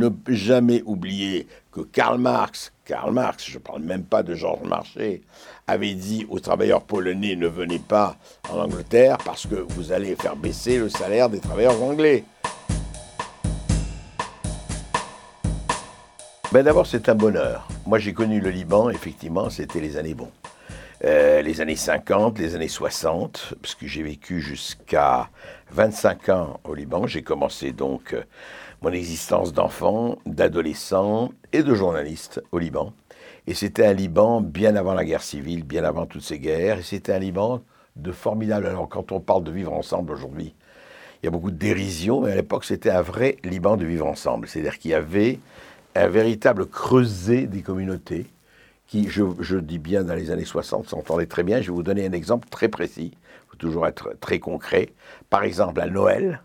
ne jamais oublier que Karl Marx, Karl Marx, je ne parle même pas de Georges Marchais, avait dit aux travailleurs polonais ne venez pas en Angleterre parce que vous allez faire baisser le salaire des travailleurs anglais. Ben D'abord, c'est un bonheur. Moi, j'ai connu le Liban, effectivement, c'était les années bons. Euh, les années 50, les années 60, parce que j'ai vécu jusqu'à 25 ans au Liban. J'ai commencé donc euh, mon existence d'enfant, d'adolescent et de journaliste au Liban. Et c'était un Liban bien avant la guerre civile, bien avant toutes ces guerres. Et c'était un Liban de formidable. Alors quand on parle de vivre ensemble aujourd'hui, il y a beaucoup de dérision, mais à l'époque c'était un vrai Liban de vivre ensemble. C'est-à-dire qu'il y avait un véritable creuset des communautés qui, je, dis bien dans les années 60, s'entendait très bien. Je vais vous donner un exemple très précis. Il faut toujours être très concret. Par exemple, à Noël,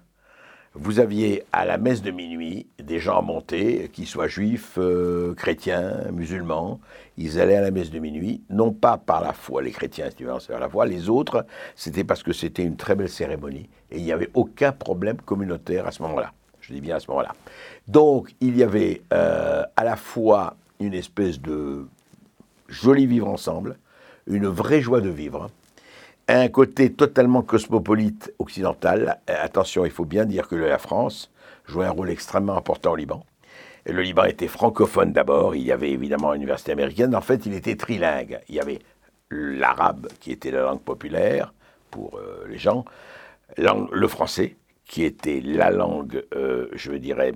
vous aviez à la messe de minuit des gens montés, qu'ils soient juifs, euh, chrétiens, musulmans. Ils allaient à la messe de minuit, non pas par la foi, les chrétiens, tu vois, c'est la foi. Les autres, c'était parce que c'était une très belle cérémonie et il n'y avait aucun problème communautaire à ce moment-là. Je dis bien à ce moment-là. Donc, il y avait euh, à la fois une espèce de joli vivre ensemble, une vraie joie de vivre, un côté totalement cosmopolite occidental. Attention, il faut bien dire que la France jouait un rôle extrêmement important au Liban. Le Liban était francophone d'abord, il y avait évidemment une université américaine, en fait il était trilingue. Il y avait l'arabe qui était la langue populaire pour euh, les gens, le français qui était la langue, euh, je dirais,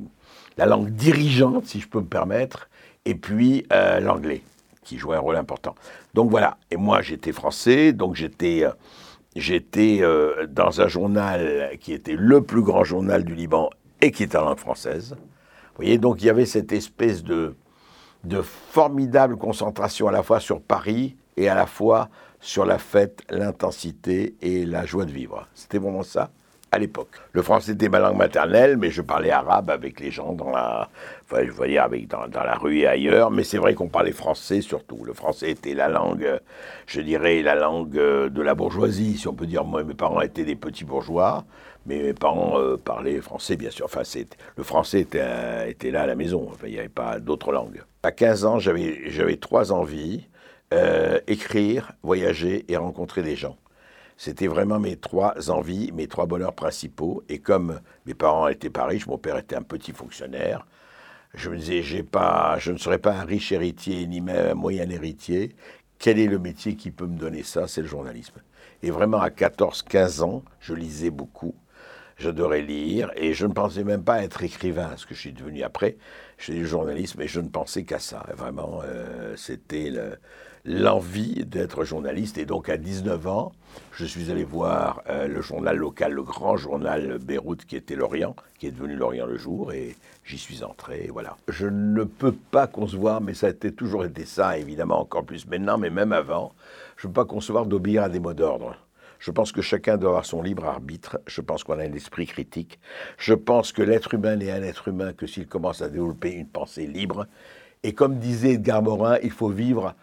la langue dirigeante si je peux me permettre, et puis euh, l'anglais qui jouait un rôle important. Donc voilà, et moi j'étais français, donc j'étais euh, euh, dans un journal qui était le plus grand journal du Liban et qui était en langue française. Vous voyez, donc il y avait cette espèce de, de formidable concentration à la fois sur Paris et à la fois sur la fête, l'intensité et la joie de vivre. C'était vraiment ça à l'époque. Le français était ma langue maternelle, mais je parlais arabe avec les gens dans la, je voyais avec dans, la rue et ailleurs. Mais c'est vrai qu'on parlait français surtout. Le français était la langue, je dirais, la langue de la bourgeoisie, si on peut dire. Moi, mes parents étaient des petits bourgeois, mais mes parents euh, parlaient français, bien sûr. Enfin, le français était, là à la maison. Il n'y avait pas d'autres langues. À 15 ans, j'avais, trois envies euh, écrire, voyager et rencontrer des gens. C'était vraiment mes trois envies, mes trois bonheurs principaux. Et comme mes parents étaient pas riches, mon père était un petit fonctionnaire, je me disais, j'ai pas, je ne serai pas un riche héritier ni même un moyen héritier. Quel est le métier qui peut me donner ça? C'est le journalisme. Et vraiment, à 14-15 ans, je lisais beaucoup. J'adorais lire et je ne pensais même pas être écrivain, ce que je suis devenu après. J'ai du journalisme et je ne pensais qu'à ça. Vraiment, euh, c'était le, l'envie d'être journaliste. Et donc à 19 ans, je suis allé voir euh, le journal local, le grand journal Beyrouth qui était L'Orient, qui est devenu L'Orient le jour, et j'y suis entré. Voilà. Je ne peux pas concevoir, mais ça a toujours été ça, évidemment, encore plus maintenant, mais même avant, je ne peux pas concevoir d'obéir à des mots d'ordre. Je pense que chacun doit avoir son libre arbitre. Je pense qu'on a un esprit critique. Je pense que l'être humain n'est un être humain que s'il commence à développer une pensée libre. Et comme disait Edgar Morin, il faut vivre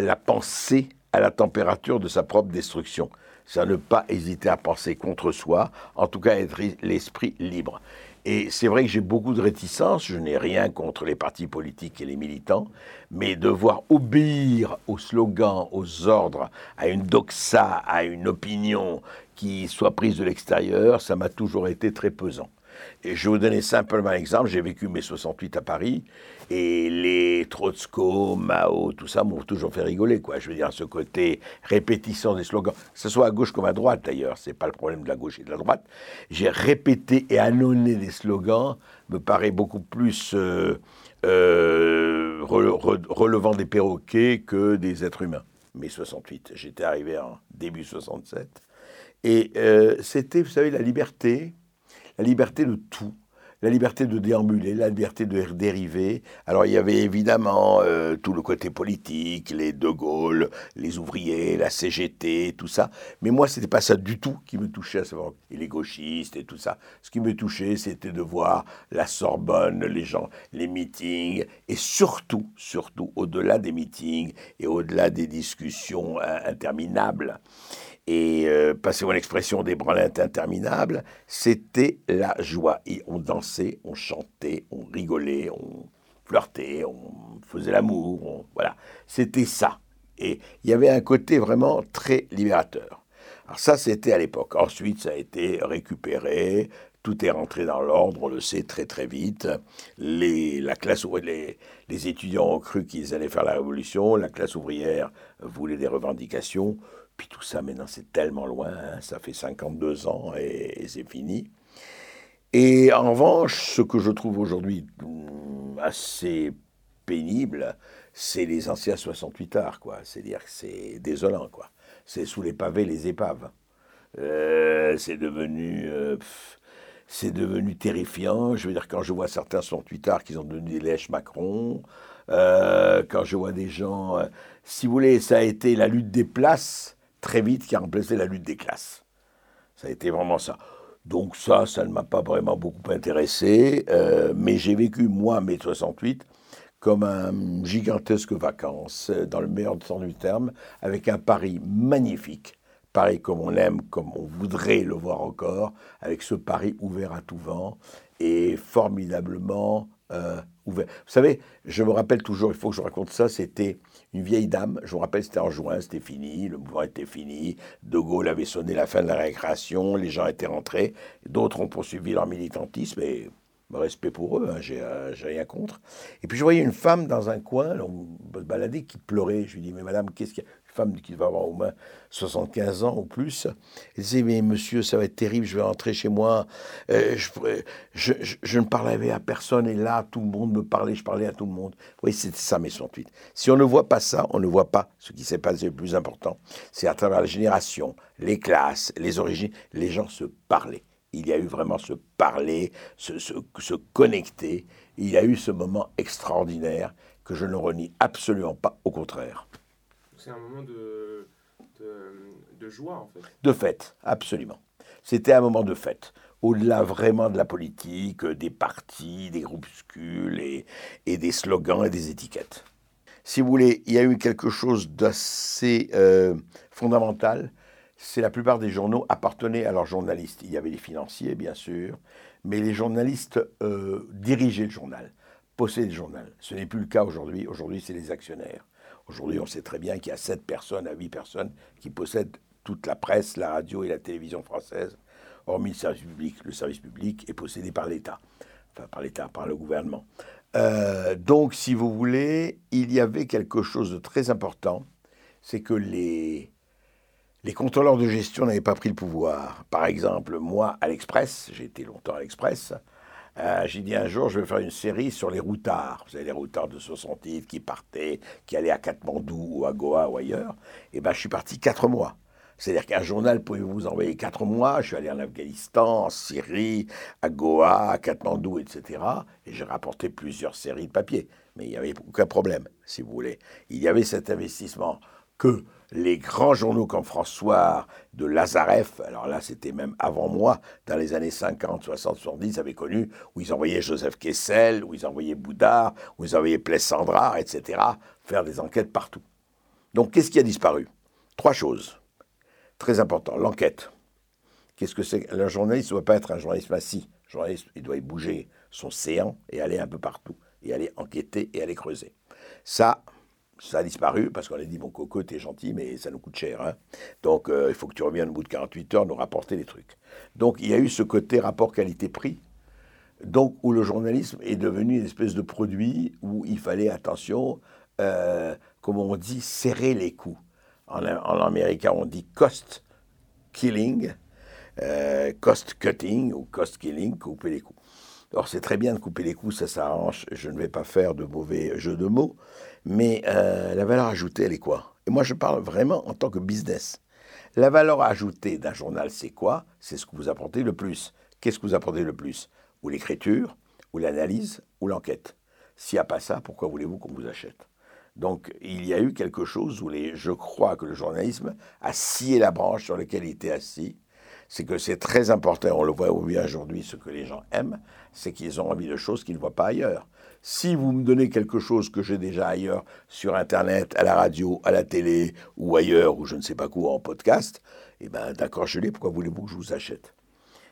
la pensée à la température de sa propre destruction. C'est à ne pas hésiter à penser contre soi, en tout cas être l'esprit libre. Et c'est vrai que j'ai beaucoup de réticences, je n'ai rien contre les partis politiques et les militants, mais devoir obéir aux slogans, aux ordres, à une doxa, à une opinion qui soit prise de l'extérieur, ça m'a toujours été très pesant. Et je vais vous donner simplement un exemple. J'ai vécu mes 68 à Paris et les Trotsko, Mao, tout ça m'ont toujours fait rigoler. Quoi. Je veux dire, ce côté répétition des slogans, que ce soit à gauche comme à droite d'ailleurs, c'est pas le problème de la gauche et de la droite. J'ai répété et annonné des slogans, me paraît beaucoup plus euh, euh, relevant des perroquets que des êtres humains. Mes 68, j'étais arrivé en début 67. Et euh, c'était, vous savez, la liberté, la liberté de tout, la liberté de déambuler, la liberté de dériver. Alors il y avait évidemment euh, tout le côté politique, les De Gaulle, les ouvriers, la CGT, tout ça. Mais moi, c'était pas ça du tout qui me touchait, à savoir et les gauchistes et tout ça. Ce qui me touchait, c'était de voir la Sorbonne, les gens, les meetings, et surtout, surtout, au-delà des meetings et au-delà des discussions interminables, Et euh, passez mon expression des branlettes interminables, c'était la joie. Et on dansait, on chantait, on rigolait, on flirtait, on faisait l'amour, voilà. C'était ça. Et il y avait un côté vraiment très libérateur. Alors ça, c'était à l'époque. Ensuite, ça a été récupéré, tout est rentré dans l'ordre, on le sait très très vite. La classe, les étudiants ont cru qu'ils allaient faire la révolution, la classe ouvrière voulait des revendications, puis tout ça maintenant c'est tellement loin, hein. ça fait 52 ans et, c'est fini. Et en revanche, ce que je trouve aujourd'hui mm, assez pénible, c'est les anciens 68 arts, quoi. C'est-à-dire que c'est désolant, quoi. C'est sous les pavés les épaves. Euh, c'est devenu... Euh, c'est devenu terrifiant. Je veux dire, quand je vois certains sur Twitter qui ont donné des lèches Macron, euh, quand je vois des gens. Si vous voulez, ça a été la lutte des places très vite qui a remplacé la lutte des classes. Ça a été vraiment ça. Donc, ça, ça ne m'a pas vraiment beaucoup intéressé. Euh, mais j'ai vécu, moi, mai 68, comme un gigantesque vacances, dans le meilleur sens du terme, avec un Paris magnifique Paris comme on l'aime, comme on voudrait le voir encore, avec ce Paris ouvert à tout vent et formidablement euh, ouvert. Vous savez, je me rappelle toujours, il faut que je raconte ça, c'était une vieille dame, je me rappelle, c'était en juin, c'était fini, le mouvement était fini, De Gaulle avait sonné la fin de la récréation, les gens étaient rentrés, d'autres ont poursuivi leur militantisme, et respect pour eux, hein, euh, j'ai rien contre. Et puis je voyais une femme dans un coin, on se baladait, qui pleurait. Je lui dis, mais madame, qu'est-ce qu'il y a? Une femme qui va avoir au moins 75 ans ou plus. Elle disait, mais monsieur, ça va être terrible, je vais rentrer chez moi. Euh, je, je, ne parlais à personne et là, tout le monde me parlait, je parlais à tout le monde. Oui, c'était ça mes 68. Si on ne voit pas ça, on ne voit pas ce qui s'est passé le plus important. C'est à travers les générations, les classes, les origines, les gens se parlaient il y a eu vraiment ce parler, ce, se, connecter. Il y a eu ce moment extraordinaire que je ne renie absolument pas, au contraire. C'est un moment de, de, joie, en fait. De fête, absolument. C'était un moment de fête. Au-delà vraiment de la politique, des partis, des groupuscules et, et, des slogans et des étiquettes. Si vous voulez, il y a eu quelque chose d'assez euh, fondamental c'est la plupart des journaux appartenaient à leurs journalistes. Il y avait les financiers, bien sûr, mais les journalistes euh, dirigeaient le journal, possédaient le journal. Ce n'est plus le cas aujourd'hui. Aujourd'hui, c'est les actionnaires. Aujourd'hui, on sait très bien qu'il y a 7 personnes à 8 personnes qui possèdent toute la presse, la radio et la télévision française, hormis le service public. Le service public est possédé par l'État, enfin par l'État, par le gouvernement. Euh, donc, si vous voulez, il y avait quelque chose de très important, c'est que les, les contrôleurs de gestion n'avaient pas pris le pouvoir. Par exemple, moi, à l'Express, j'ai été longtemps à l'Express, euh, j'ai dit un jour, je vais faire une série sur les routards. Vous savez, les routards de 68 qui partaient, qui allaient à Katmandou ou à Goa ou ailleurs. Et eh ben, je suis parti quatre mois. C'est-à-dire qu'un journal pouvait vous envoyer quatre mois. Je suis allé en Afghanistan, en Syrie, à Goa, à Katmandou, etc. Et j'ai rapporté plusieurs séries de papier. Mais il n'y avait aucun problème, si vous voulez. Il y avait cet investissement que les grands journaux comme François de Lazareff, alors là c'était même avant moi, dans les années 50, 60, 70, avaient connu, où ils envoyaient Joseph Kessel, où ils envoyaient Boudard, où ils envoyaient Plessandra, etc., faire des enquêtes partout. Donc qu'est-ce qui a disparu? Trois choses. Très important. L'enquête. Qu'est-ce que c'est? Le journaliste ne doit pas être un journaliste assis. Journaliste, il doit bouger son séant et aller un peu partout, et aller enquêter et aller creuser. Ça, ça a disparu parce qu'on a dit, bon, Coco, t'es gentil, mais ça nous coûte cher. Hein. Donc, euh, il faut que tu reviennes au bout de 48 heures nous rapporter les trucs. Donc, il y a eu ce côté rapport qualité-prix, donc où le journalisme est devenu une espèce de produit où il fallait, attention, euh, comme on dit, serrer les coups. En, en américain, on dit cost killing, euh, cost cutting ou cost killing, couper les coups. Alors c'est très bien de couper les coups, ça s'arrange, je ne vais pas faire de mauvais jeux de mots, mais euh, la valeur ajoutée, elle est quoi? Et moi, je parle vraiment en tant que business. La valeur ajoutée d'un journal, c'est quoi? C'est ce que vous apportez le plus. Qu'est-ce que vous apportez le plus? Ou l'écriture, ou l'analyse, ou l'enquête. S'il n'y a pas ça, pourquoi voulez-vous qu'on vous achète? Donc, il y a eu quelque chose où les, je crois que le journalisme a scié la branche sur laquelle il était assis. C'est que c'est très important, on le voit aujourd'hui, ce que les gens aiment, c'est qu'ils ont envie de choses qu'ils ne voient pas ailleurs. Si vous me donnez quelque chose que j'ai déjà ailleurs, sur Internet, à la radio, à la télé, ou ailleurs, ou je ne sais pas quoi, en podcast, Eh bien, d'accord, je l'ai, pourquoi voulez-vous que je vous achète?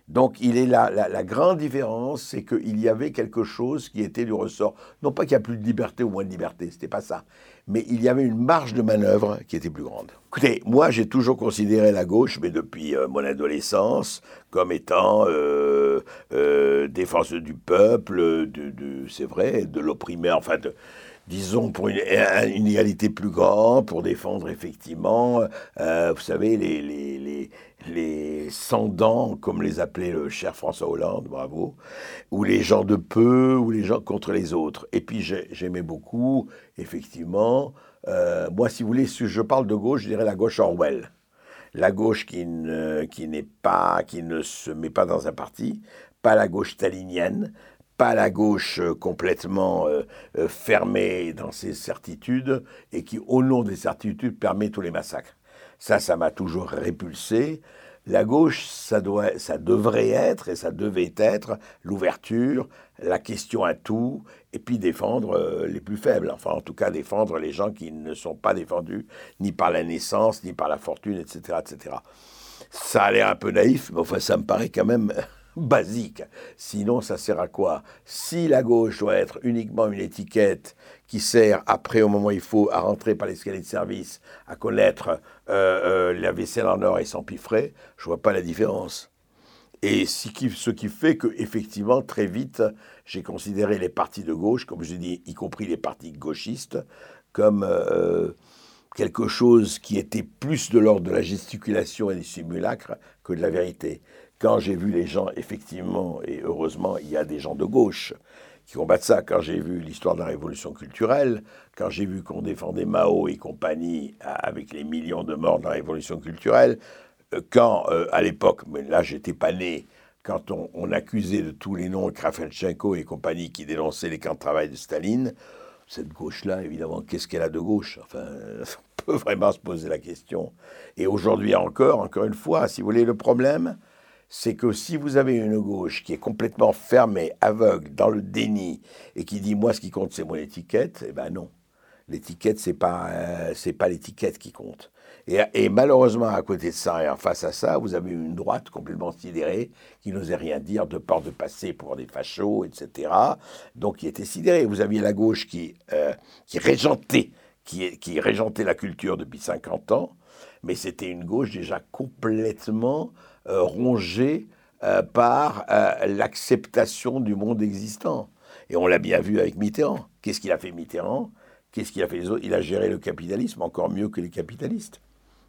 Donc, il est là, la, grande différence, c'est qu'il y avait quelque chose qui était du ressort. Non pas qu'il n'y a plus de liberté ou moins de liberté, c'était pas ça. Mais il y avait une marge de manœuvre qui était plus grande. Écoutez, moi, j'ai toujours considéré la gauche, mais depuis euh, mon adolescence, comme étant euh, euh, défense du peuple, de, c'est vrai, de l'opprimé, enfin, disons, pour une, égalité plus grande, pour défendre effectivement, vous savez, les, les les sans-dents, comme les appelait le cher François Hollande, bravo, ou les gens de peu, ou les gens contre les autres. Et puis j'aimais beaucoup, effectivement, euh, moi, si vous voulez, si je parle de gauche, je dirais la gauche Orwell. La gauche qui ne, qui pas, qui ne se met pas dans un parti, pas la gauche stalinienne, pas la gauche euh, complètement euh, fermée dans ses certitudes et qui, au nom des certitudes, permet tous les massacres. Ça, ça m'a toujours répulsé. La gauche, ça, doit, ça devrait être et ça devait être l'ouverture, la question à tout, et puis défendre euh, les plus faibles. Enfin, en tout cas, défendre les gens qui ne sont pas défendus ni par la naissance, ni par la fortune, etc. etc. Ça a l'air un peu naïf, mais enfin, ça me paraît quand même basique. Sinon, ça sert à quoi? Si la gauche doit être uniquement une étiquette qui sert après, au moment où il faut, à rentrer par l'escalier de service, à connaître euh, euh, la vaisselle en or et sans piffrer, je vois pas la différence. Et ce qui, ce qui fait que, effectivement, très vite, j'ai considéré les partis de gauche, comme je dis, y compris les partis gauchistes, comme euh, quelque chose qui était plus de l'ordre de la gesticulation et du simulacre que de la vérité quand j'ai vu les gens, effectivement, et heureusement, il y a des gens de gauche qui combattent ça, quand j'ai vu l'histoire de la révolution culturelle, quand j'ai vu qu'on défendait Mao et compagnie avec les millions de morts de la révolution culturelle, euh, quand, euh, à l'époque, mais là, j'étais pas né, quand on, accusait de tous les noms Krafelchenko et compagnie qui dénonçaient les camps de travail de Staline, cette gauche-là, évidemment, qu'est-ce qu'elle a de gauche? Enfin, on peut vraiment se poser la question. Et aujourd'hui encore, encore une fois, si vous voulez, le problème, c'est que si vous avez une gauche qui est complètement fermée, aveugle, dans le déni, et qui dit moi ce qui compte c'est mon étiquette, eh ben non. L'étiquette, c'est pas, euh, pas l'étiquette qui compte. Et, malheureusement, à côté de ça et en face à ça, vous avez une droite complètement sidérée qui n'osait rien dire de peur de passer pour des fachos, etc. Donc, qui était sidérée. Vous aviez la gauche qui, euh, qui régentait, qui, qui régentait la culture depuis 50 ans, mais c'était une gauche déjà complètement rongé euh, par euh, l'acceptation du monde existant. Et on l'a bien vu avec Mitterrand. Qu'est-ce qu'il a fait Mitterrand? Qu'est-ce qu'il a fait? Les autres Il a géré le capitalisme encore mieux que les capitalistes.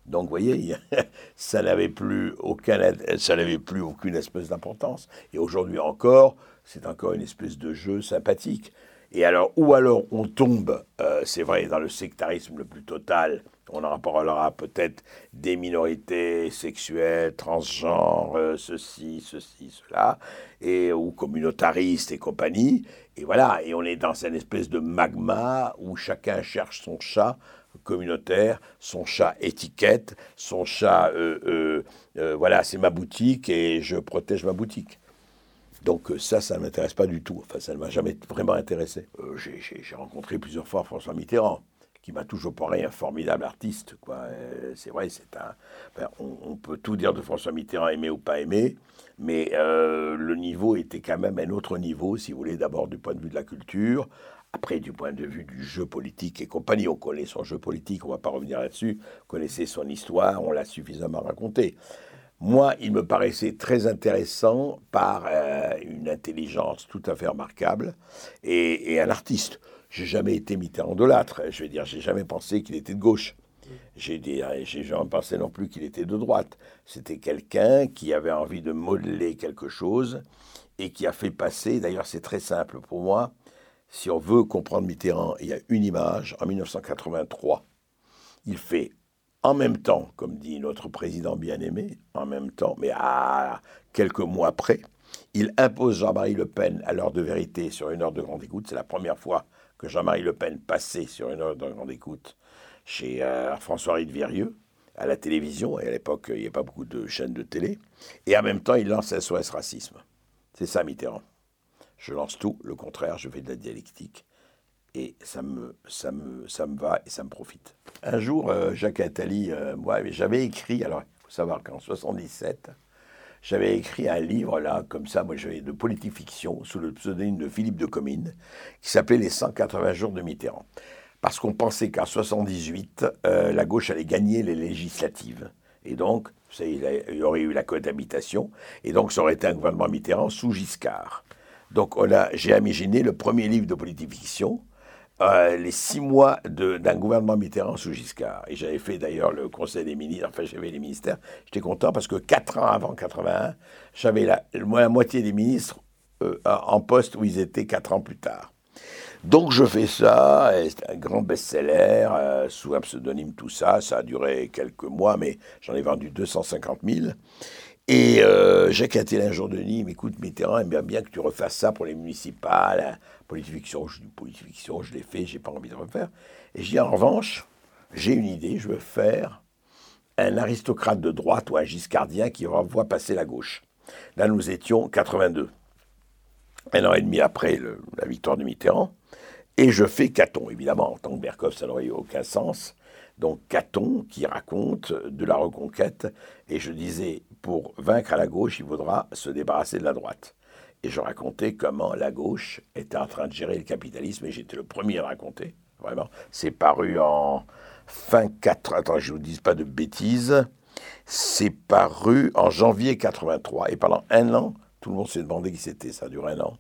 Donc, vous voyez, ça n'avait plus aucun, ça n'avait plus aucune espèce d'importance. Et aujourd'hui encore, c'est encore une espèce de jeu sympathique. Et alors, ou alors on tombe, c'est vrai, dans le sectarisme le plus total, on en parlera peut-être des minorités sexuelles, transgenres, euh, ceci, ceci, cela, et, ou communautaristes et compagnie. Et voilà, et on est dans une espèce de magma où chacun cherche son chat communautaire, son chat étiquette, son chat, euh, euh, voilà, c'est ma boutique et je protège ma boutique. Donc ça, ça ne m'intéresse pas du tout. Enfin, ça ne m'a jamais vraiment intéressé. J'ai rencontré plusieurs fois François Mitterrand qui m'a toujours parlé un formidable artiste. Euh, c'est vrai, c'est un. on, peut tout dire de François Mitterrand, aimé ou pas aimé, mais euh, le niveau était quand même un autre niveau, si vous voulez, d'abord du point de vue de la culture, après du point de vue du jeu politique et compagnie. On connaît son jeu politique, on ne va pas revenir là-dessus. On connaissait son histoire, on l'a suffisamment raconté. Moi, il me paraissait très intéressant par euh, une intelligence tout à fait remarquable et, un artiste. J'ai jamais été Mitterrand-dolâtre. Je veux dire, j'ai jamais pensé qu'il était de gauche. J'ai jamais pensé non plus qu'il était de droite. C'était quelqu'un qui avait envie de modeler quelque chose et qui a fait passer. D'ailleurs, c'est très simple pour moi. Si on veut comprendre Mitterrand, il y a une image. En 1983, il fait en même temps, comme dit notre président bien-aimé, en même temps, mais à quelques mois après, il impose Jean-Marie Le Pen à l'heure de vérité sur une heure de grande écoute. C'est la première fois que Jean-Marie Le Pen passait sur une heure de grande écoute chez euh, François-Henri de à la télévision, et à l'époque, il n'y avait pas beaucoup de chaînes de télé, et en même temps, il lance SOS Racisme. C'est ça Mitterrand. Je lance tout, le contraire, je fais de la dialectique, et ça me, ça me, ça me va et ça me profite. Un jour, euh, Jacques Attali, euh, moi, j'avais écrit, alors, vous faut savoir qu'en 77, j'avais écrit un livre, là, comme ça, moi j'avais de politique fiction, sous le pseudonyme de Philippe de Comines, qui s'appelait Les 180 jours de Mitterrand. Parce qu'on pensait qu'en 78, euh, la gauche allait gagner les législatives. Et donc, il y aurait eu la cohabitation, et donc ça aurait été un gouvernement Mitterrand sous Giscard. Donc j'ai imaginé le premier livre de politique fiction, euh, les six mois d'un gouvernement Mitterrand sous Giscard. Et j'avais fait d'ailleurs le Conseil des ministres, enfin j'avais les ministères. J'étais content parce que quatre ans avant 81, j'avais la, moitié des ministres euh, en poste où ils étaient quatre ans plus tard. Donc je fais ça, c'est un grand best-seller, euh, sous un pseudonyme tout ça, ça a duré quelques mois, mais j'en ai vendu 250 000. Et euh, Jacques Attal un jour de nuit, m'écoute Mitterrand aime bien, que tu refasses ça pour les municipales, politique fiction, je dis politique fiction, je l'ai fait, j'ai pas envie de refaire. Et je dis en revanche, j'ai une idée, je veux faire un aristocrate de droite ou un giscardien qui revoit passer la gauche. Là, nous étions 82, un an et demi après la victoire de Mitterrand, et je fais Caton. Évidemment, en tant que Berkov, ça n'aurait eu aucun sens. Donc Caton qui raconte de la reconquête, et je disais, pour vaincre à la gauche, il faudra se débarrasser de la droite. Et je racontais comment la gauche était en train de gérer le capitalisme, et j'étais le premier à raconter, vraiment. C'est paru en fin 4... Attends, je ne vous dis pas de bêtises. C'est paru en janvier 83. Et pendant un an, tout le monde s'est demandé qui c'était, ça dure un an.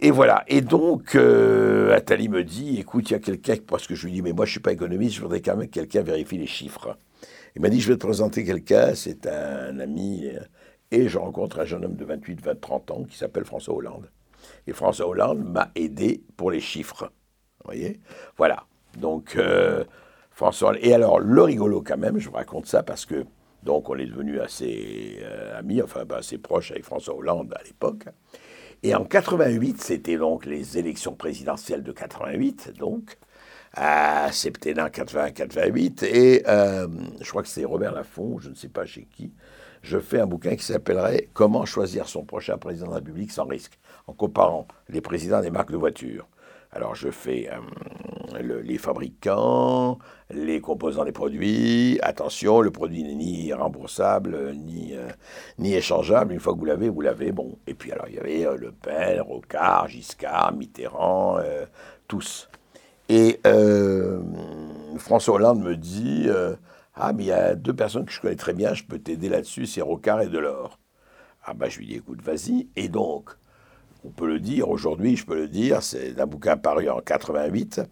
Et voilà. Et donc, euh, Attali me dit, écoute, il y a quelqu'un, parce que je lui dis, mais moi je ne suis pas économiste, je voudrais quand même que quelqu'un vérifie les chiffres. Il m'a dit, je vais te présenter quelqu'un, c'est un ami et je rencontre un jeune homme de 28, 20, 30 ans qui s'appelle François Hollande. Et François Hollande m'a aidé pour les chiffres. Vous voyez Voilà. Donc, euh, François. Et alors, le rigolo quand même, je vous raconte ça parce que, donc, on est devenu assez euh, amis, enfin, ben, assez proches avec François Hollande à l'époque. Et en 88, c'était donc les élections présidentielles de 88, donc, à septembre 80-88. Et euh, je crois que c'est Robert Laffont, je ne sais pas chez qui, je fais un bouquin qui s'appellerait Comment choisir son prochain président de la République sans risque, en comparant les présidents des marques de voitures. Alors je fais euh, les fabricants, les composants des produits. Attention, le produit n'est ni remboursable, ni, euh, ni échangeable. Une fois que vous l'avez, vous l'avez. Bon. Et puis alors il y avait Le Pen, Rocard, Giscard, Mitterrand, tous. Et François Hollande me dit ah, mais il y a deux personnes que je connais très bien, je peux t'aider là-dessus, c'est Rocard et Delors. Ah, bah, je lui dis, écoute, vas-y. Et donc, on peut le dire, aujourd'hui, je peux le dire, c'est un bouquin paru en 88,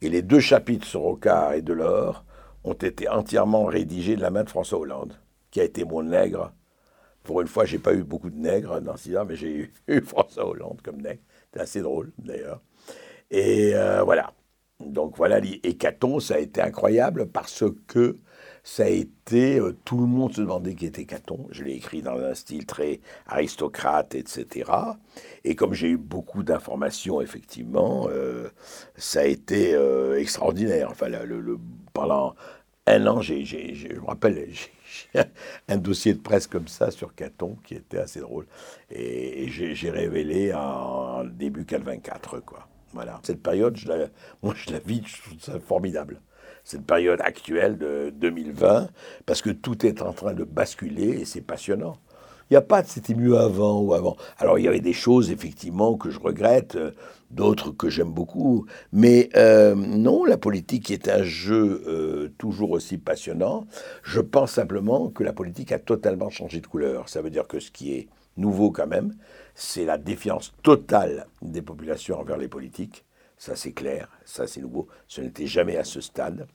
et les deux chapitres sur Rocard et Delors ont été entièrement rédigés de la main de François Hollande, qui a été mon nègre. Pour une fois, j'ai pas eu beaucoup de nègres dans ce mais j'ai eu, François Hollande comme nègre. C'est assez drôle, d'ailleurs. Et euh, voilà. Donc voilà, et Caton, ça a été incroyable parce que ça a été, euh, tout le monde se demandait qui était Caton. Je l'ai écrit dans un style très aristocrate, etc. Et comme j'ai eu beaucoup d'informations, effectivement, euh, ça a été euh, extraordinaire. Enfin, le, pendant un an, je me rappelle, j'ai un dossier de presse comme ça sur Caton qui était assez drôle. Et, j'ai révélé en début 84, quoi. Cette période, je la, moi, je la vis, je trouve ça formidable cette période actuelle de 2020, parce que tout est en train de basculer et c'est passionnant. Il n'y a pas de c'était mieux avant ou avant. Alors il y avait des choses effectivement que je regrette, euh, d'autres que j'aime beaucoup, mais euh, non, la politique est un jeu euh, toujours aussi passionnant. Je pense simplement que la politique a totalement changé de couleur. Ça veut dire que ce qui est nouveau quand même, c'est la défiance totale des populations envers les politiques. Ça, c'est clair, ça, c'est nouveau. Ce n'était jamais à ce stade.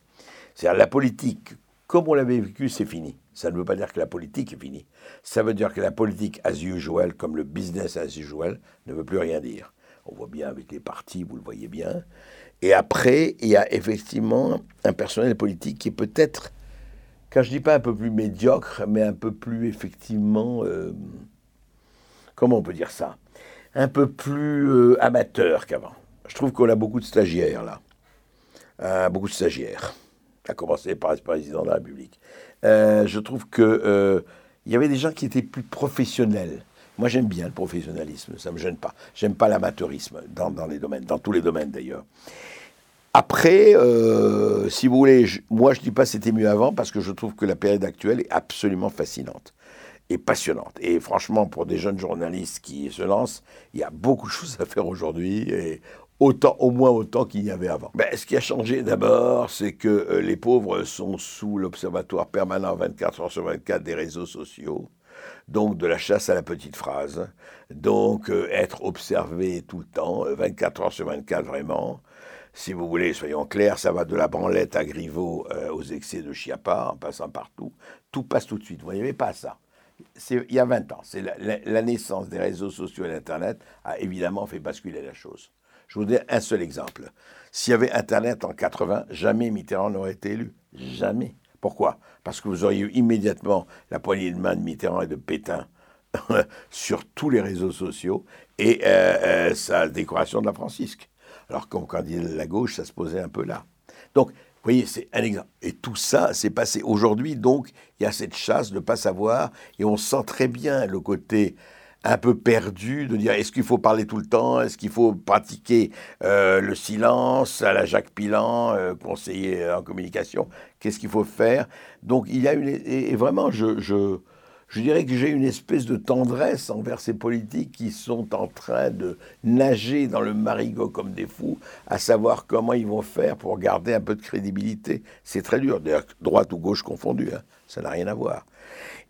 C'est-à-dire, la politique, comme on l'avait vécu, c'est fini. Ça ne veut pas dire que la politique est finie. Ça veut dire que la politique as usual, comme le business as usual, ne veut plus rien dire. On voit bien avec les partis, vous le voyez bien. Et après, il y a effectivement un personnel politique qui est peut-être, quand je dis pas un peu plus médiocre, mais un peu plus effectivement, euh, comment on peut dire ça, un peu plus euh, amateur qu'avant je trouve qu'on a beaucoup de stagiaires là. Euh, beaucoup de stagiaires. À commencer par le président de la République. Euh, je trouve que il y avait des gens qui étaient plus professionnels. Moi, j'aime bien le professionnalisme, ça ne me gêne pas. J'aime pas l'amateurisme dans, les domaines, dans tous les domaines d'ailleurs. Après, si vous voulez, moi je ne dis pas c'était mieux avant parce que je trouve que la période actuelle est absolument fascinante et passionnante. Et franchement, pour des jeunes journalistes qui se lancent, il y a beaucoup de choses à faire aujourd'hui et autant, au moins autant qu'il y avait avant. Ben, ce qui a changé d'abord, c'est que euh, les pauvres sont sous l'observatoire permanent 24 heures sur 24 des réseaux sociaux. Donc de la chasse à la petite phrase, donc euh, être observé tout le temps, 24 heures sur 24 vraiment, si vous voulez, soyons clairs, ça va de la branlette à Griveaux euh, aux excès de Chiappa, en passant partout. Tout passe tout de suite. Vous voyez pas ça. Il y a 20 ans, c'est la, naissance des réseaux sociaux et d'Internet a évidemment fait basculer la chose. Je vous donne un seul exemple. S'il y avait Internet en 80, jamais Mitterrand n'aurait été élu. Jamais. Pourquoi? Parce que vous auriez eu immédiatement la poignée de main de Mitterrand et de Pétain sur tous les réseaux sociaux et euh, euh, sa décoration de la Francisque. Alors qu'en candidat de la gauche, ça se posait un peu là. Donc, vous voyez, c'est un exemple. Et tout ça s'est passé aujourd'hui, donc il y a cette chasse de ne pas savoir, et on sent très bien le côté un peu perdu de dire est-ce qu'il faut parler tout le temps, est-ce qu'il faut pratiquer euh, le silence à la Jacques Pilan, euh, conseiller en communication, qu'est-ce qu'il faut faire? Donc il y a une... Et, vraiment, je, je je dirais que j'ai une espèce de tendresse envers ces politiques qui sont en train de nager dans le marigot comme des fous, à savoir comment ils vont faire pour garder un peu de crédibilité. C'est très dur, d'ailleurs, droite ou gauche confondue, hein. ça n'a rien à voir.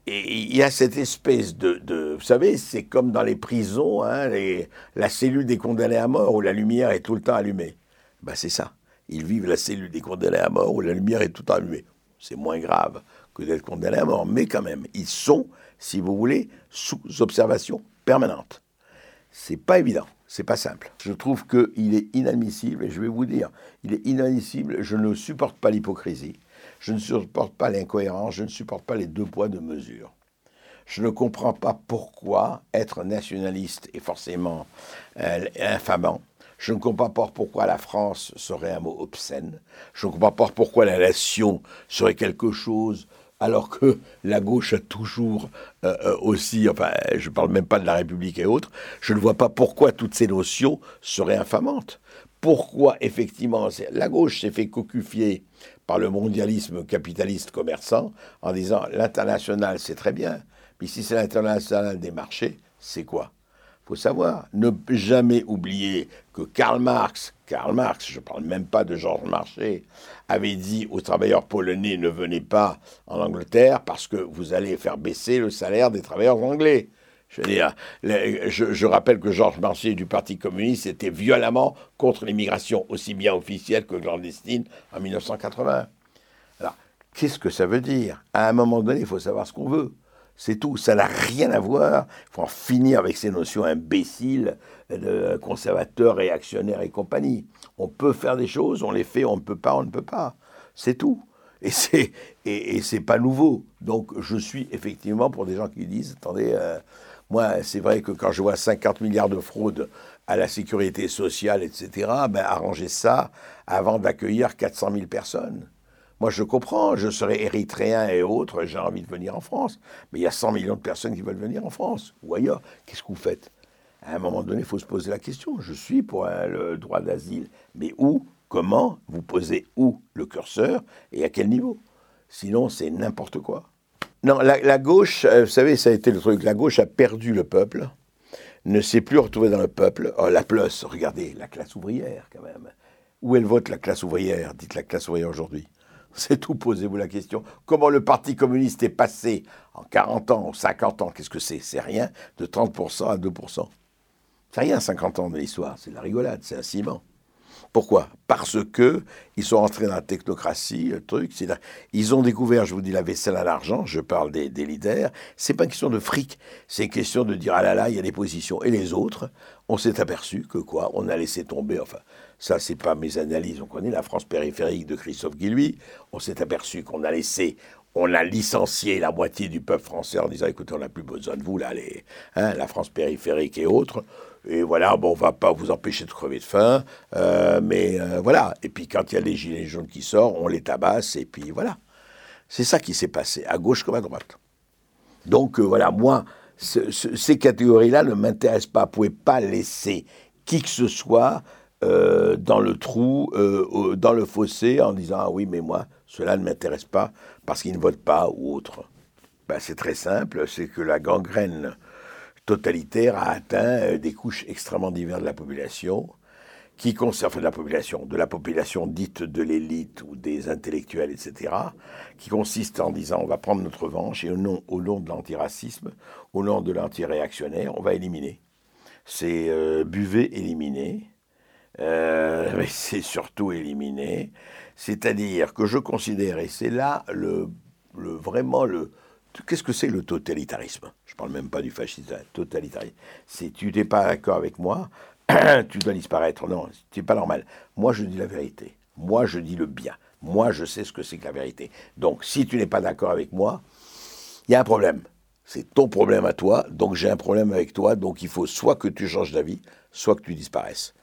Et il y a cette espèce de, vous savez, c'est comme dans les prisons, hein, la cellule des condamnés à mort où la lumière est tout le temps allumée. Ben c'est ça. Ils vivent la cellule des condamnés à mort où la lumière est tout le temps allumée. C'est moins grave que d'être condamné à mort. Mais quand même, ils sont, si vous voulez, sous observation permanente. C'est pas évident, c'est pas simple. Je trouve qu'il est inadmissible, et je vais vous dire, il est inadmissible, je ne supporte pas l'hypocrisie, je ne supporte pas l'incohérence, je ne supporte pas les deux poids, deux mesures. Je ne comprends pas pourquoi être nationaliste est forcément euh, infamant. Je ne comprends pas pourquoi la France serait un mot obscène. Je ne comprends pas pourquoi la nation serait quelque chose alors que la gauche a toujours euh, euh, aussi, enfin, je ne parle même pas de la République et autres, je ne vois pas pourquoi toutes ces notions seraient infamantes. Pourquoi, effectivement, la gauche s'est fait cocufier par le mondialisme capitaliste commerçant en disant l'international, c'est très bien, mais si c'est l'international des marchés, c'est quoi? Faut savoir, ne jamais oublier que Karl Marx, Karl Marx, je ne parle même pas de Georges Marchais, avait dit aux travailleurs polonais ne venez pas en Angleterre parce que vous allez faire baisser le salaire des travailleurs anglais. Je, veux dire, je, rappelle que Georges Marchais du Parti communiste était violemment contre l'immigration, aussi bien officielle que clandestine, en 1980. Alors, qu'est-ce que ça veut dire? À un moment donné, il faut savoir ce qu'on veut. C'est tout. Ça n'a rien à voir. Il faut en finir avec ces notions imbéciles de conservateurs, réactionnaires et compagnie. On peut faire des choses, on les fait, on ne peut pas, on ne peut pas. C'est tout. Et c'est et, c'est pas nouveau. Donc je suis effectivement pour des gens qui disent attendez, euh, moi c'est vrai que quand je vois 50 milliards de fraudes à la sécurité sociale, etc., ben arranger ça avant d'accueillir 400 000 personnes. Moi, je comprends, je serais érythréen et autres, j'ai envie de venir en France. Mais il y a 100 millions de personnes qui veulent venir en France ou ailleurs. Qu'est-ce que vous faites? À un moment donné, il faut se poser la question. Je suis pour le droit d'asile, mais où Comment Vous posez où le curseur et à quel niveau? Sinon, c'est n'importe quoi. Non, la, gauche, euh, vous savez, ça a été le truc. La gauche a perdu le peuple, ne s'est plus retrouvée dans le peuple. Oh, la plus, regardez, la classe ouvrière, quand même. Où elle vote, la classe ouvrière? Dites la classe ouvrière aujourd'hui. C'est tout, posez-vous la question. Comment le Parti communiste est passé en 40 ans, 50 ans, qu'est-ce que c'est? C'est rien, de 30% à 2%. C'est rien, 50 ans de l'histoire, c'est de la rigolade, c'est un ciment. Pourquoi? Parce que ils sont entrés dans la technocratie, le truc. Ils ont découvert, je vous dis, la vaisselle à l'argent. Je parle des, des leaders. C'est pas une question de fric. C'est une question de dire ah là là, il y a des positions. Et les autres, on s'est aperçu que quoi? On a laissé tomber. Enfin, ça, c'est pas mes analyses. On connaît la France périphérique de Christophe Guilluy. On s'est aperçu qu'on a laissé on a licencié la moitié du peuple français en disant écoutez, on n'a plus besoin de vous, là, hein, la France périphérique et autres. Et voilà, bon, on va pas vous empêcher de crever de faim, euh, mais euh, voilà. Et puis quand il y a les gilets jaunes qui sortent, on les tabasse, et puis voilà. C'est ça qui s'est passé, à gauche comme à droite. Donc euh, voilà, moi, ces catégories-là ne m'intéressent pas. Vous pouvez pas laisser qui que ce soit euh, dans le trou, euh, dans le fossé, en disant Ah oui, mais moi, cela ne m'intéresse pas parce qu'ils ne votent pas ou autre. Ben, c'est très simple, c'est que la gangrène totalitaire a atteint des couches extrêmement diverses de la population qui concerne de la population, de la population dite de l'élite ou des intellectuels, etc., qui consiste en disant on va prendre notre revanche et au nom, au nom de l'antiracisme, au nom de l'antiréactionnaire, on va éliminer. C'est euh, buver, éliminer, euh, c'est surtout éliminer. C'est-à-dire que je considère, et c'est là le, vraiment le, Qu'est-ce que c'est le totalitarisme? Je ne parle même pas du fascisme, totalitarisme. Si tu n'es pas d'accord avec moi, tu dois disparaître. Non, c'est pas normal. Moi, je dis la vérité. Moi, je dis le bien. Moi, je sais ce que c'est que la vérité. Donc, si tu n'es pas d'accord avec moi, il y a un problème. C'est ton problème à toi, donc j'ai un problème avec toi, donc il faut soit que tu changes d'avis, soit que tu disparaisses.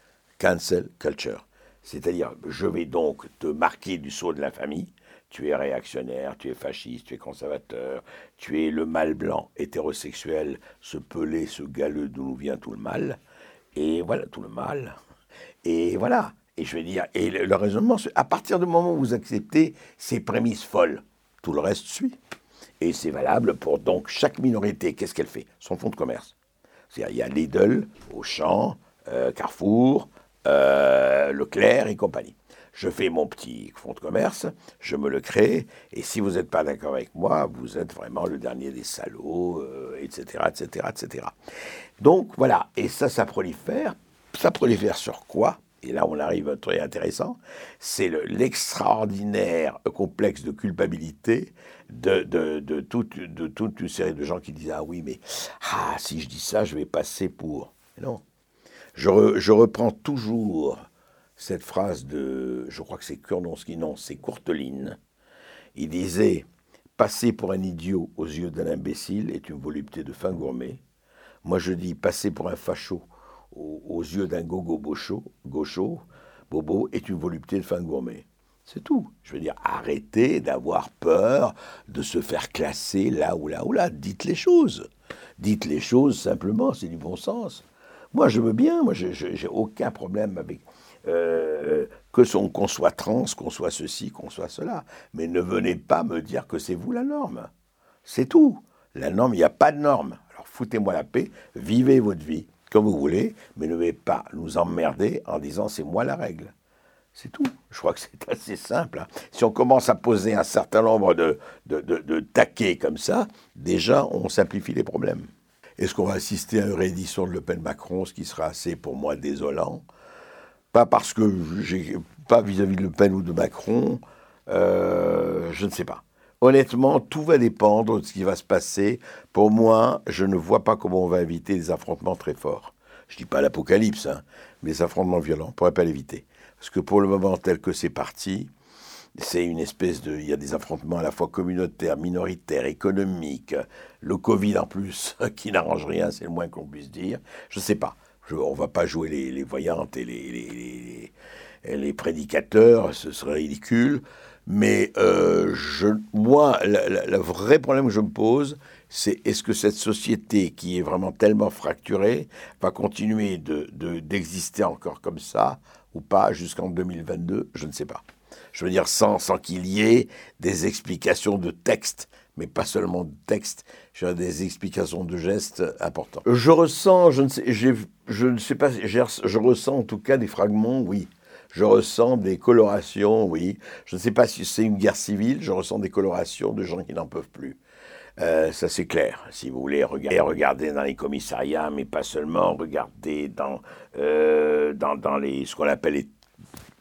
Cancel culture. C'est-à-dire, je vais donc te marquer du sceau de la famille. Tu es réactionnaire, tu es fasciste, tu es conservateur, tu es le mal blanc, hétérosexuel, ce pelé, ce galeux d'où nous vient tout le mal. Et voilà, tout le mal. Et voilà. Et je vais dire, et le, raisonnement, à partir du moment où vous acceptez ces prémices folles, tout le reste suit. Et c'est valable pour donc chaque minorité. Qu'est-ce qu'elle fait? Son fonds de commerce. C'est-à-dire, il y a Lidl, Auchan, euh, Carrefour, euh, Leclerc et compagnie. Je fais mon petit fonds de commerce, je me le crée, et si vous n'êtes pas d'accord avec moi, vous êtes vraiment le dernier des salauds, etc., etc., etc. Donc voilà, et ça, ça prolifère. Ça prolifère sur quoi? Et là on arrive à un truc intéressant, c'est l'extraordinaire complexe de culpabilité de, toute, de toute une série de gens qui disent Ah oui, mais ah, si je dis ça, je vais passer pour. Non. Je, reprends toujours cette phrase de, je crois que c'est Kurnonski, non, c'est Courteline. Il disait Passer pour un idiot aux yeux d'un imbécile est une volupté de fin gourmet. Moi, je dis passer pour un facho aux, yeux d'un gogo gaucho, bobo, est une volupté de fin gourmet. C'est tout. Je veux dire, arrêtez d'avoir peur de se faire classer là ou là ou là. Dites les choses. Dites les choses simplement, c'est du bon sens. Moi, je veux bien, moi, j'ai aucun problème avec euh, que qu'on soit trans, qu'on soit ceci, qu'on soit cela. Mais ne venez pas me dire que c'est vous la norme. C'est tout. La norme, il n'y a pas de norme foutez-moi la paix, vivez votre vie comme vous voulez, mais ne venez pas nous emmerder en disant c'est moi la règle. C'est tout. Je crois que c'est assez simple. Hein. Si on commence à poser un certain nombre de, de, taquets comme ça, déjà on simplifie les problèmes. Est-ce qu'on va assister à une réédition de Le Pen-Macron, ce qui sera assez pour moi désolant? Pas parce que j'ai pas vis-à-vis de Le Pen ou de Macron, euh, je ne sais pas. Honnêtement, tout va dépendre de ce qui va se passer. Pour moi, je ne vois pas comment on va éviter des affrontements très forts. Je ne dis pas l'apocalypse, hein, mais des affrontements violents. On ne pourrait pas l'éviter. Parce que pour le moment, tel que c'est parti, c'est une espèce de. Il y a des affrontements à la fois communautaires, minoritaires, économiques. Le Covid en plus, qui n'arrange rien, c'est le moins qu'on puisse dire. Je ne sais pas. on ne va pas jouer les, voyantes et les, prédicateurs, ce serait ridicule. Mais euh, je, moi, le vrai problème que je me pose, c'est est-ce que cette société qui est vraiment tellement fracturée va continuer d'exister de, encore comme ça ou pas jusqu'en 2022 Je ne sais pas. Je veux dire, sans, sans qu'il y ait des explications de texte, mais pas seulement de texte, des explications de gestes importants. Je ressens, je ne sais, je ne sais pas, je ressens en tout cas des fragments, oui, je ressens des colorations, oui. Je ne sais pas si c'est une guerre civile, je ressens des colorations de gens qui n'en peuvent plus. Euh, ça c'est clair. Si vous voulez regarder, regarder dans les commissariats, mais pas seulement, regarder dans, euh, dans, dans, les, ce qu'on appelle les,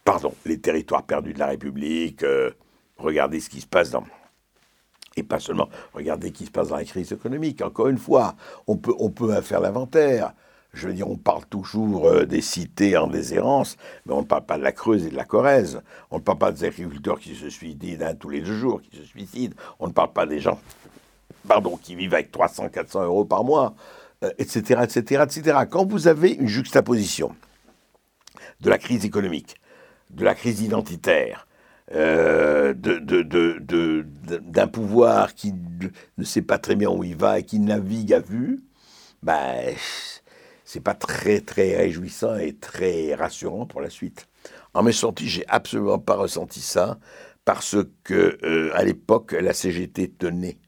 pardon, les territoires perdus de la République, euh, regardez ce qui se passe dans... Et pas seulement, regardez ce qui se passe dans la crise économique. Encore une fois, on peut, on peut faire l'inventaire. Je veux dire, on parle toujours euh, des cités en déshérence, mais on ne parle pas de la Creuse et de la Corrèze. On ne parle pas des agriculteurs qui se suicident tous les deux jours, qui se suicident. On ne parle pas des gens pardon, qui vivent avec 300, 400 euros par mois, etc., etc., etc. Quand vous avez une juxtaposition de la crise économique, de la crise identitaire, euh, d'un pouvoir qui ne sait pas très bien où il va et qui navigue à vue, ben, c'est pas très très réjouissant et très rassurant pour la suite. En mes sorties, j'ai absolument pas ressenti ça parce que euh, à l'époque, la CGT tenait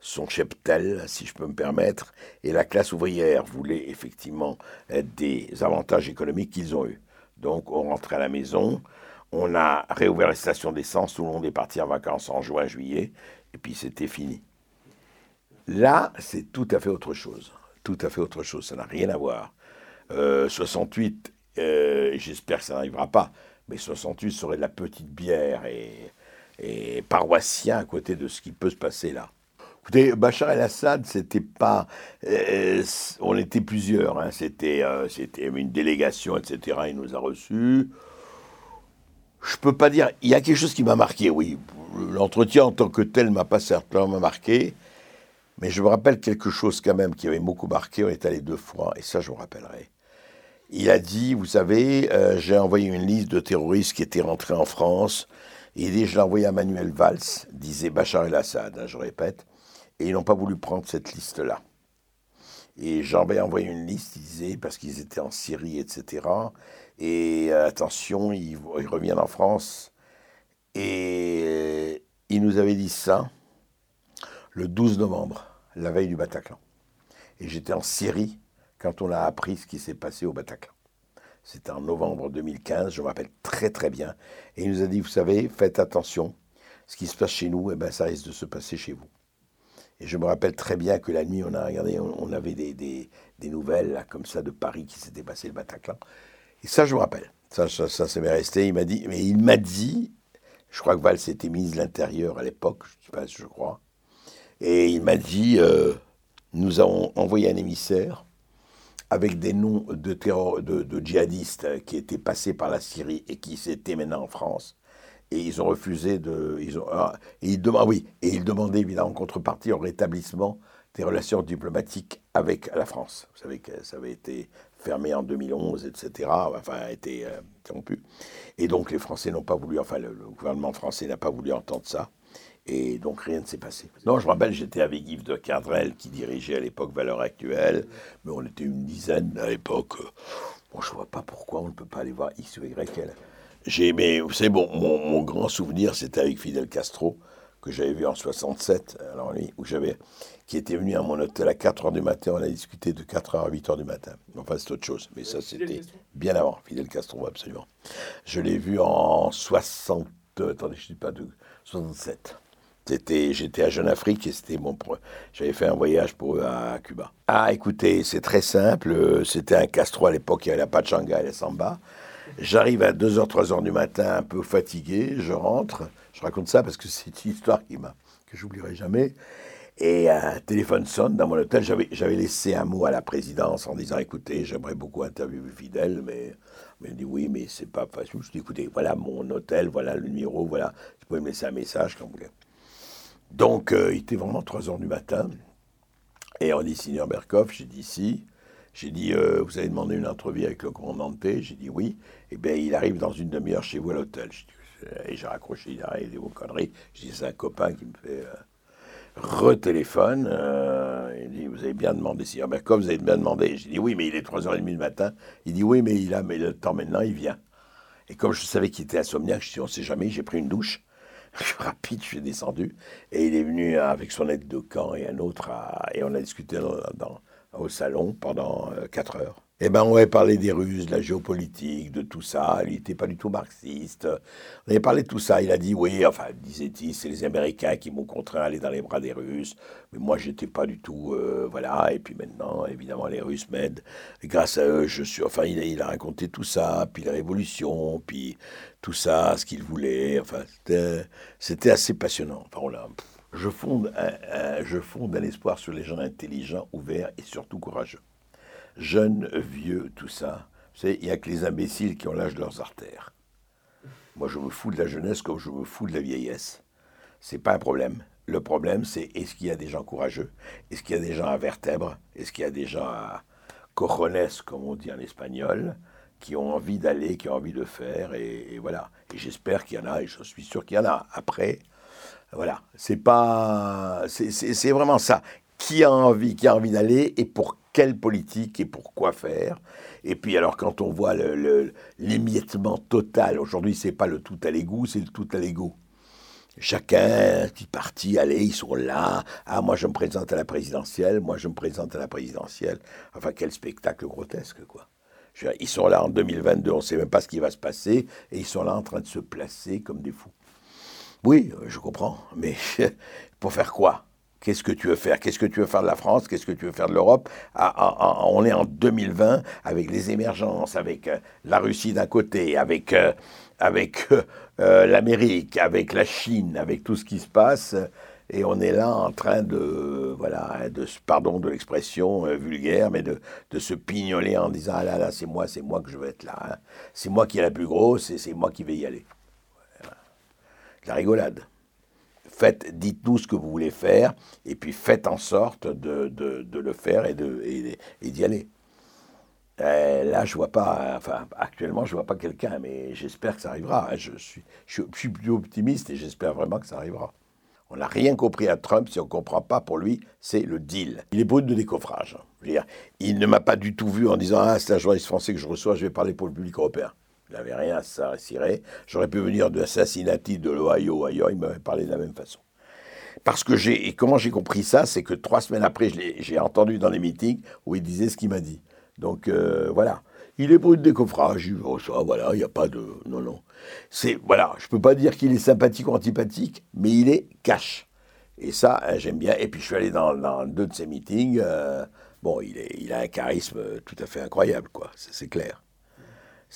son cheptel, si je peux me permettre, et la classe ouvrière voulait effectivement des avantages économiques qu'ils ont eus. Donc on rentrait à la maison, on a réouvert les stations d'essence, tout le monde est parti en vacances en juin, juillet, et puis c'était fini. Là, c'est tout à fait autre chose. Tout à fait autre chose, ça n'a rien à voir. 68, euh, euh, j'espère que ça n'arrivera pas, mais 68 serait de la petite bière et, paroissien à côté de ce qui peut se passer là. Écoutez, Bachar el-Assad, c'était pas. Euh, on était plusieurs, hein, c'était, c'était une délégation, etc. Il nous a reçus. Je peux pas dire. Il y a quelque chose qui m'a marqué, oui. L'entretien en tant que tel m'a pas certainement marqué. Mais je me rappelle quelque chose quand même qui avait beaucoup marqué. On est allé deux fois, et ça, je me rappellerai. Il a dit, vous savez, euh, j'ai envoyé une liste de terroristes qui étaient rentrés en France. Et il dit, je l'ai envoyé à Manuel Valls, disait Bachar el-Assad, hein, je répète. Et ils n'ont pas voulu prendre cette liste-là. Et j'en envoyé une liste, disait, parce qu'ils étaient en Syrie, etc. Et euh, attention, ils, ils, reviennent en France. Et il nous avait dit ça le 12 novembre, la veille du Bataclan. Et j'étais en Syrie quand on a appris ce qui s'est passé au Bataclan. C'était en novembre 2015, je me rappelle très très bien. Et il nous a dit, vous savez, faites attention, ce qui se passe chez nous, eh ben, ça risque de se passer chez vous. Et je me rappelle très bien que la nuit, on a regardé, on, avait des, nouvelles comme ça de Paris qui s'était passé le Bataclan. Et ça, je me rappelle. Ça, ça, ça, m'est resté. Il m'a dit, mais il m'a dit, je crois que Val s'était mise de l'intérieur à l'époque, je sais pas, je crois. Et il m'a dit, euh, nous avons envoyé un émissaire avec des noms de, djihadistes qui étaient passés par la Syrie et qui s'étaient maintenant en France. Et ils ont refusé de. Ils ont, ah, et ils ah oui, et ils demandaient évidemment en contrepartie au rétablissement des relations diplomatiques avec la France. Vous savez que ça avait été fermé en 2011, etc. Enfin, a été euh, interrompu. Et donc les Français n'ont pas voulu, enfin le gouvernement français n'a pas voulu entendre ça. Et donc rien ne s'est passé. Non, je me rappelle, j'étais avec Yves de Cardrel qui dirigeait à l'époque Valeurs Actuelles, mais on était une dizaine à l'époque. Bon, je ne vois pas pourquoi on ne peut pas aller voir X ou Y. J'ai, mais vous savez, bon, mon, grand souvenir, c'était avec Fidel Castro, que j'avais vu en 67, alors lui, où j'avais, qui était venu à mon hôtel à 4 h du matin. On a discuté de 4 h à 8 h du matin. Enfin, c'est autre chose. Mais ça, c'était bien avant. Fidel Castro, absolument. Je l'ai vu en 60. Attendez, je ne dis pas de 67. C'était, j'étais à Jeune Afrique et c'était mon, j'avais fait un voyage pour eux à Cuba. Ah, écoutez, c'est très simple. C'était un Castro à l'époque, il n'y avait pas de Shanghai, la Samba. J'arrive à 2h, 3h du matin, un peu fatigué. Je rentre. Je raconte ça parce que c'est une histoire qui m'a, que j'oublierai jamais. Et un téléphone sonne dans mon hôtel. J'avais, laissé un mot à la présidence en disant écoutez, j'aimerais beaucoup interviewer Fidel, mais, mais il dit oui, mais c'est pas facile. Je dis écoutez, voilà mon hôtel, voilà le numéro, voilà. Vous pouvez me laisser un message quand vous voulez. Donc, euh, il était vraiment 3 heures du matin. Et on dit, Signor Berkov, j'ai dit si. J'ai dit, euh, vous avez demandé une entrevue avec le Nantais J'ai dit oui. Eh bien, il arrive dans une demi-heure chez vous à l'hôtel. Et j'ai raccroché, il a des vos conneries. J'ai dit, c'est un copain qui me fait euh, retéléphone. il dit, vous avez bien demandé, Signor Berkov, vous avez bien demandé. J'ai dit oui, mais il est 3h30 du matin. Il dit oui, mais il a le temps maintenant, il vient. Et comme je savais qu'il était insomniaque, je dit, on ne sait jamais, j'ai pris une douche. Rapide, je suis descendu. Et il est venu avec son aide de camp et un autre, et on a discuté au salon pendant 4 euh, heures. Eh ben, on avait parlé des Russes, de la géopolitique, de tout ça. Il n'était pas du tout marxiste. On avait parlé de tout ça. Il a dit oui, enfin, disait-il, c'est les Américains qui m'ont contraint à aller dans les bras des Russes. Mais moi, j'étais pas du tout, euh, voilà. Et puis maintenant, évidemment, les Russes m'aident. grâce à eux, je suis. Enfin, il a, raconté tout ça, puis la révolution, puis tout ça, ce qu'il voulait. Enfin, c'était assez passionnant. Enfin, on je fonde, je fonde un espoir sur les gens intelligents, ouverts et surtout courageux jeunes, vieux, tout ça. Il n'y a que les imbéciles qui ont l'âge de leurs artères. Moi, je me fous de la jeunesse comme je me fous de la vieillesse. C'est pas un problème. Le problème, c'est est-ce qu'il y a des gens courageux? Est-ce qu'il y a des gens à vertèbres Est-ce qu'il y a des gens à cojones, comme on dit en espagnol, qui ont envie d'aller, qui ont envie de faire et, voilà. Et j'espère qu'il y en a, et je suis sûr qu'il y en a. Après, voilà, c'est pas, c'est vraiment ça. Qui a envie, qui a envie d'aller et pour quelle politique et pour quoi faire. Et puis alors quand on voit l'émiettement total, aujourd'hui c'est pas le tout à l'égout, c'est le tout à l'ego. Chacun, petit parti, allez, ils sont là. Ah, moi je me présente à la présidentielle, moi je me présente à la présidentielle. Enfin, quel spectacle grotesque, quoi. Ils sont là en 2022, on ne sait même pas ce qui va se passer, et ils sont là en train de se placer comme des fous. Oui, je comprends, mais pour faire quoi? Qu'est-ce que tu veux faire? Qu'est-ce que tu veux faire de la France? Qu'est-ce que tu veux faire de l'Europe? Ah, ah, ah, On est en 2020 avec les émergences, avec euh, la Russie d'un côté, avec, euh, avec l'Amérique, avec la Chine, avec tout ce qui se passe. Et on est là en train de, voilà, de, pardon de l'expression vulgaire, mais de, de, se pignoler en disant Ah là là, c'est moi, c'est moi que je veux être là. Hein. C'est moi qui est la plus grosse et c'est moi qui vais y aller la rigolade. Faites, dites-nous ce que vous voulez faire, et puis faites en sorte de, de, le faire et, de, et, d'y aller. Euh, là, je vois pas, enfin, actuellement, je vois pas quelqu'un, mais j'espère que ça arrivera. Hein. Je suis, je, suis plus optimiste et j'espère vraiment que ça arrivera. On n'a rien compris à Trump si on ne comprend pas pour lui, c'est le deal. Il est brut de décoffrage. il ne m'a pas du tout vu en disant Ah, c'est un journaliste français que je reçois, je vais parler pour le public européen. Il n'avait rien à cirer. J'aurais pu venir de Cincinnati, de l'Ohio, ailleurs, il m'avait parlé de la même façon. Parce que j'ai, et comment j'ai compris ça, c'est que trois semaines après, j'ai entendu dans les meetings où il disait ce qu'il m'a dit. Donc euh, voilà. Il est brut de décoffrage. Oh, ça, voilà, il n'y a pas de. Non, non. C'est, voilà, je ne peux pas dire qu'il est sympathique ou antipathique, mais il est cash. Et ça, hein, j'aime bien. Et puis je suis allé dans, deux de ses meetings. Euh, bon, il, il a un charisme tout à fait incroyable, quoi. C'est clair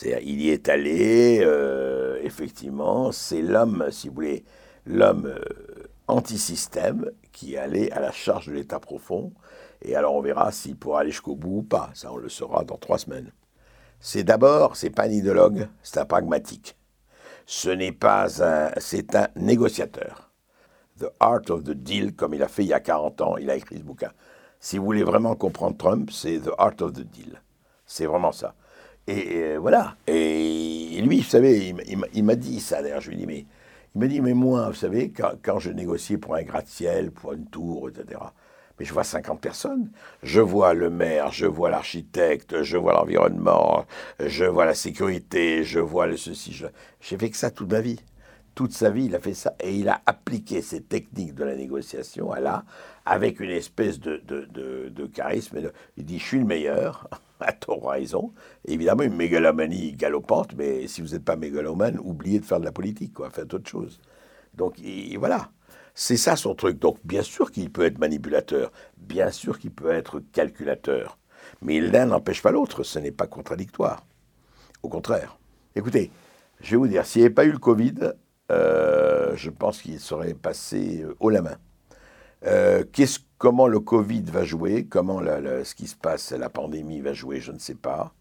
il y est allé, euh, effectivement, c'est l'homme, si vous voulez, l'homme euh, anti-système qui allait à la charge de l'État profond. Et alors on verra s'il pourra aller jusqu'au bout ou pas. Ça, on le saura dans trois semaines. C'est d'abord, c'est pas un idéologue, c'est un pragmatique. Ce n'est pas un, c'est un négociateur. The Art of the Deal, comme il a fait il y a 40 ans, il a écrit ce bouquin. Si vous voulez vraiment comprendre Trump, c'est The Art of the Deal. C'est vraiment ça. Et euh, voilà. Et lui, vous savez, il, m'a dit ça, d'ailleurs, je lui ai dit, mais il m'a dit, mais moi, vous savez, quand, je négocie pour un gratte-ciel, pour une tour, etc., mais je vois 50 personnes. Je vois le maire, je vois l'architecte, je vois l'environnement, je vois la sécurité, je vois le ceci. J'ai fait que ça toute ma vie. Toute sa vie, il a fait ça et il a appliqué ces techniques de la négociation à là, avec une espèce de, de, charisme. il dit Je suis le meilleur à tort raison. Évidemment, une mégalomanie galopante, mais si vous n'êtes pas mégalomane, oubliez de faire de la politique, quoi, faites autre chose. Donc voilà, c'est ça son truc. Donc bien sûr qu'il peut être manipulateur, bien sûr qu'il peut être calculateur, mais l'un n'empêche pas l'autre, ce n'est pas contradictoire. Au contraire. Écoutez, je vais vous dire, s'il n'y avait pas eu le Covid, euh, je pense qu'il serait passé euh, haut la main. Euh, Comment le Covid va jouer, comment ce qui se passe, la pandémie va jouer, je ne sais pas.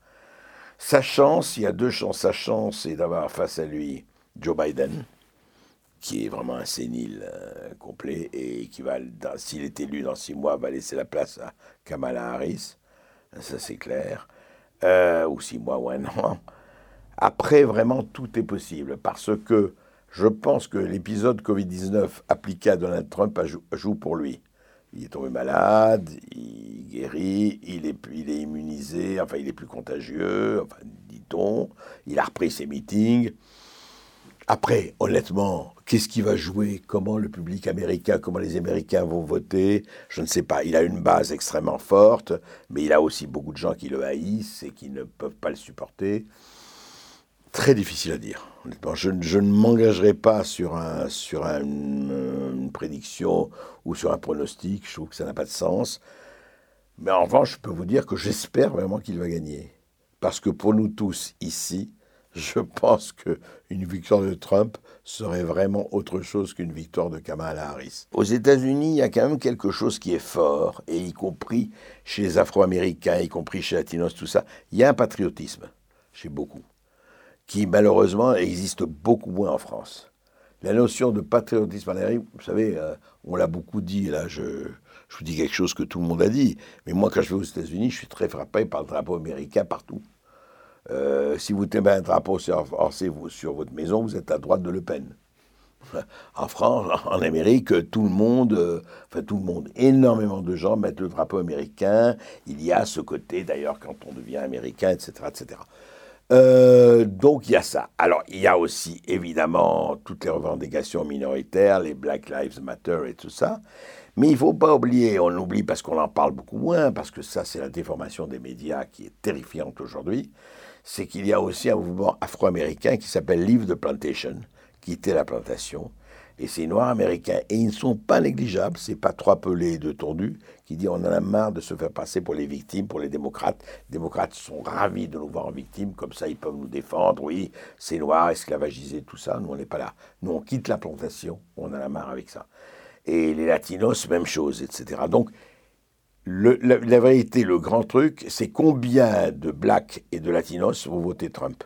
Sa chance, il y a deux chances. Sa chance, c'est d'avoir face à lui Joe Biden, qui est vraiment un sénile complet et qui va, s'il est élu dans six mois, va laisser la place à Kamala Harris. Ça, c'est clair. Ou six mois ou un an. Après, vraiment, tout est possible parce que je pense que l'épisode Covid-19 appliqué à Donald Trump joue pour lui il est tombé malade, il guérit, il est, il est immunisé, enfin il est plus contagieux, enfin dit-on, il a repris ses meetings. Après, honnêtement, qu'est-ce qui va jouer? Comment le public américain, comment les Américains vont voter? Je ne sais pas. Il a une base extrêmement forte, mais il a aussi beaucoup de gens qui le haïssent et qui ne peuvent pas le supporter. Très difficile à dire. Je, ne m'engagerai pas sur, sur une prédiction ou sur un pronostic. Je trouve que ça n'a pas de sens. Mais en revanche, je peux vous dire que j'espère vraiment qu'il va gagner. Parce que pour nous tous ici, je pense qu'une victoire de Trump serait vraiment autre chose qu'une victoire de Kamala Harris. Aux États-Unis, il y a quand même quelque chose qui est fort, et y compris chez les Afro-Américains, y compris chez les Latinos, tout ça. Il y a un patriotisme chez beaucoup qui malheureusement existe beaucoup moins en France. La notion de patriotisme Amérique, vous savez, euh, on l'a beaucoup dit, là je, je, vous dis quelque chose que tout le monde a dit, mais moi quand je vais aux États-Unis, je suis très frappé par le drapeau américain partout. Euh, si vous tenez un drapeau sur, sur votre maison, vous êtes à droite de Le Pen. En France, en Amérique, tout le monde, euh, enfin tout le monde, énormément de gens mettent le drapeau américain. Il y a ce côté, d'ailleurs, quand on devient américain, etc., etc. Euh, donc il y a ça. Alors il y a aussi évidemment toutes les revendications minoritaires, les Black Lives Matter et tout ça. Mais il ne faut pas oublier, on l'oublie parce qu'on en parle beaucoup moins, parce que ça c'est la déformation des médias qui est terrifiante aujourd'hui, c'est qu'il y a aussi un mouvement afro-américain qui s'appelle Leave the Plantation, quitter la plantation, et ces Noirs américains. Et ils ne sont pas négligeables, c'est pas trois pelés de tordus qui dit on en a marre de se faire passer pour les victimes, pour les démocrates. Les démocrates sont ravis de nous voir en victimes, comme ça ils peuvent nous défendre. Oui, c'est noir, esclavagisé, tout ça. Nous, on n'est pas là. Nous, on quitte la plantation, on en a marre avec ça. Et les latinos, même chose, etc. Donc, la, vérité, le grand truc, c'est combien de blacks et de latinos vont voter Trump?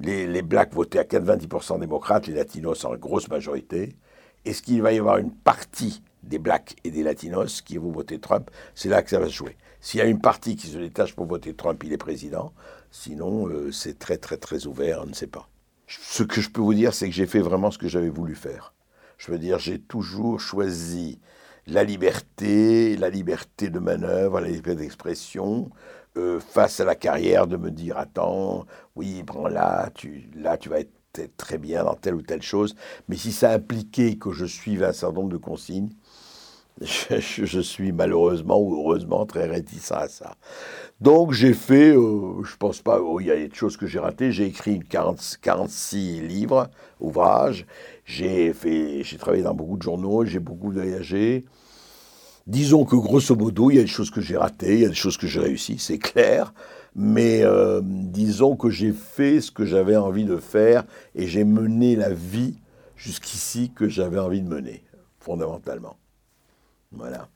Les, Blacks votaient à 90% démocrates, les Latinos en grosse majorité. Est-ce qu'il va y avoir une partie des Blacks et des Latinos qui vont voter Trump? C'est là que ça va se jouer. S'il y a une partie qui se détache pour voter Trump, il est président. Sinon, euh, c'est très, très, très ouvert, on ne sait pas. Ce que je peux vous dire, c'est que j'ai fait vraiment ce que j'avais voulu faire. Je veux dire, j'ai toujours choisi la liberté, la liberté de manœuvre, la liberté d'expression, euh, face à la carrière de me dire attends, oui, prends là, tu, là tu vas être très bien dans telle ou telle chose, mais si ça impliquait que je suive un certain nombre de consignes, je, suis malheureusement ou heureusement très réticent à ça. Donc j'ai fait, euh, je pense pas, oh, il y a des choses que j'ai ratées, j'ai écrit 40, 46 livres, ouvrages, j'ai fait, j'ai travaillé dans beaucoup de journaux, j'ai beaucoup voyagé, Disons que grosso modo, il y a des choses que j'ai ratées, il y a des choses que j'ai réussies, c'est clair. Mais euh, disons que j'ai fait ce que j'avais envie de faire et j'ai mené la vie jusqu'ici que j'avais envie de mener, fondamentalement. Voilà.